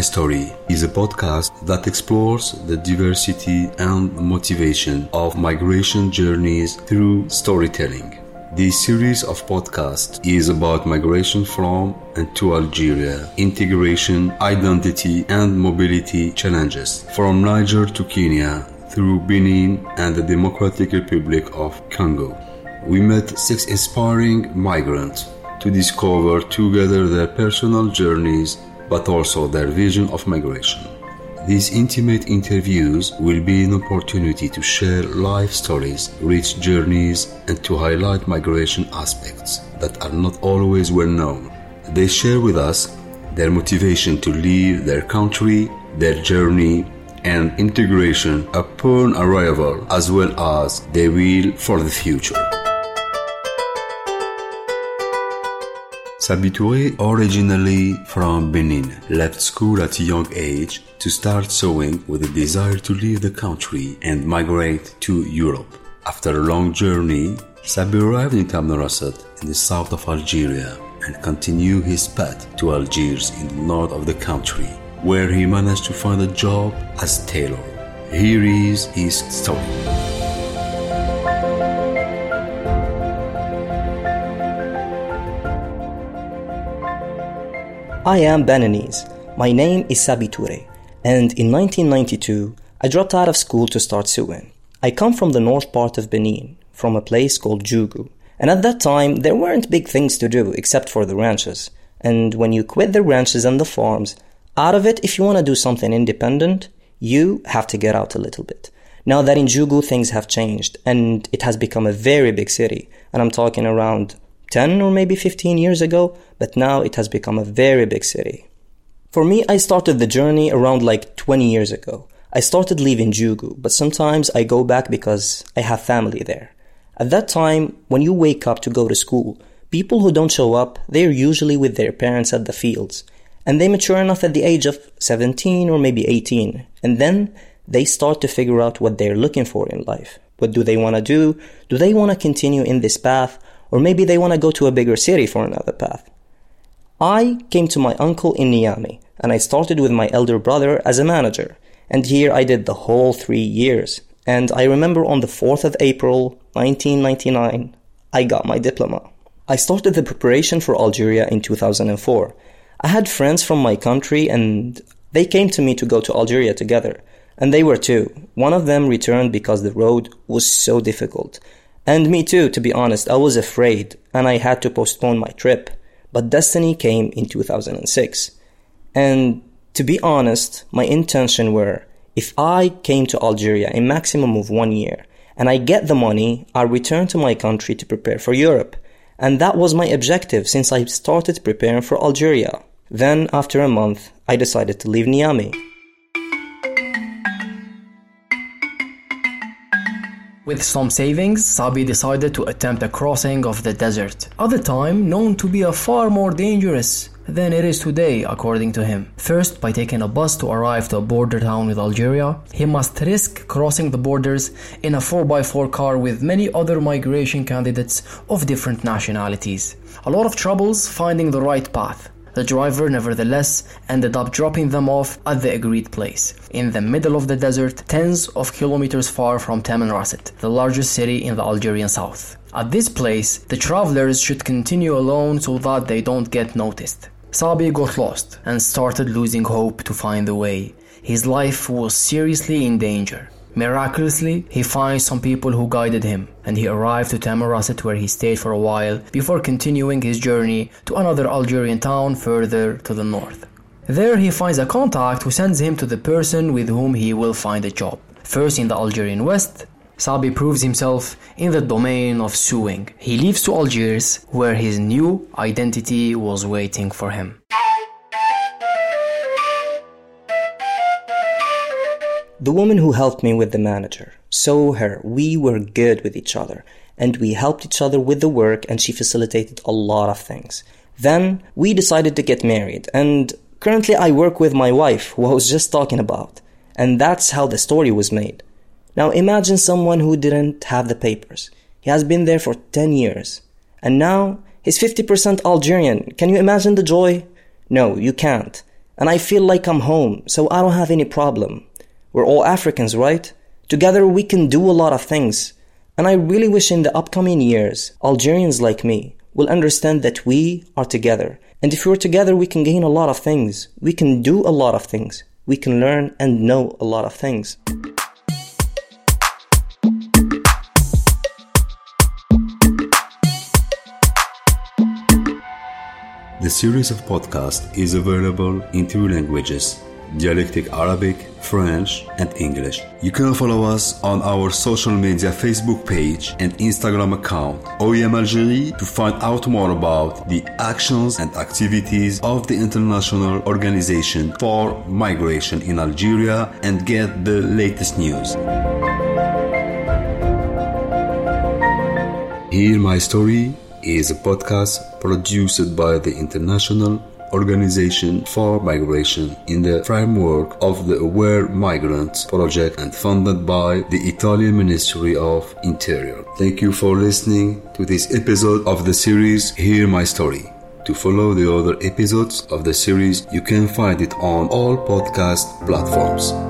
My Story is a podcast that explores the diversity and motivation of migration journeys through storytelling. This series of podcasts is about migration from and to Algeria, integration, identity, and mobility challenges from Niger to Kenya through Benin and the Democratic Republic of Congo. We met six inspiring migrants to discover together their personal journeys but also their vision of migration. These intimate interviews will be an opportunity to share life stories, rich journeys, and to highlight migration aspects that are not always well known. They share with us their motivation to leave their country, their journey, and integration upon arrival, as well as their will for the future. Sabi Touré, originally from Benin, left school at a young age to start sewing with a desire to leave the country and migrate to Europe. After a long journey, Sabi arrived in Tamanrasset in the south of Algeria and continued his path to Algiers in the north of the country, where he managed to find a job as tailor. Here is his story. I am Beninese. My name is Sabi Touré, and in 1992, I dropped out of school to start sewing. I come from the north part of Benin, from a place called Djougou, and at that time, there weren't big things to do except for the ranches. And when you quit the ranches and the farms, out of it, if you want to do something independent, you have to get out a little bit. Now that in Djougou things have changed and it has become a very big city, and I'm talking around 10 or maybe 15 years ago, but now it has become a very big city. For me, I started the journey around like 20 years ago. I started leaving Djougou, but sometimes I go back because I have family there. At that time, when you wake up to go to school, people who don't show up, they're usually with their parents at the fields. And they mature enough at the age of 17 or maybe 18. And then they start to figure out what they're looking for in life. What do they want to do? Do they want to continue in this path? Or maybe they want to go to a bigger city for another path. I came to my uncle in Niamey, and I started with my elder brother as a manager, and here I did the whole three years. And I remember on the 4th of April 1999, I got my diploma. I started the preparation for Algeria in 2004. I had friends from my country and they came to me to go to Algeria together. And they were two. One of them returned because the road was so difficult. And me too, to be honest, I was afraid and I had to postpone my trip. But destiny came in 2006. And to be honest, my intention were if I came to Algeria a maximum of one year and I get the money, I'll return to my country to prepare for Europe. And that was my objective since I started preparing for Algeria. Then, after a month, I decided to leave Niamey. With some savings, Sabi decided to attempt a crossing of the desert, at the time known to be a far more dangerous than it is today, according to him. First, by taking a bus to arrive to a border town with Algeria, he must risk crossing the borders in a 4x4 car with many other migration candidates of different nationalities. A lot of troubles finding the right path. The driver, nevertheless, ended up dropping them off at the agreed place, in the middle of the desert, tens of kilometers far from Tamanrasset, the largest city in the Algerian south. At this place, the travelers should continue alone so that they don't get noticed. Sabi got lost and started losing hope to find the way. His life was seriously in danger. Miraculously, he finds some people who guided him, and he arrived to Tamanrasset where he stayed for a while before continuing his journey to another Algerian town further to the north. There he finds a contact who sends him to the person with whom he will find a job. First in the Algerian west, Sabi proves himself in the domain of sewing. He leaves to Algiers where his new identity was waiting for him. The woman who helped me with the manager, so her, we were good with each other, and we helped each other with the work, and she facilitated a lot of things. Then we decided to get married, and currently I work with my wife, who I was just talking about, and that's how the story was made. Now imagine someone who didn't have the papers. He has been there for 10 years, and now he's 50% Algerian. Can you imagine the joy? No, you can't. and I feel like I'm home, so I don't have any problem. We're all Africans, right? Together we can do a lot of things. And I really wish in the upcoming years, Algerians like me will understand that we are together. And if we're together, we can gain a lot of things. We can do a lot of things. We can learn and know a lot of things. The series of podcasts is available in two languages dialectic Arabic, French, and English. You can follow us on our social media Facebook page and Instagram account, OIM Algerie, to find out more about the actions and activities of the International Organization for Migration in Algeria and get the latest news. Hear My Story is a podcast produced by the International Organization for Migration in the framework of the Aware Migrants project and funded by the Italian Ministry of Interior. Thank you for listening to this episode of the series Hear My Story. To follow the other episodes of the series, you can find it on all podcast platforms.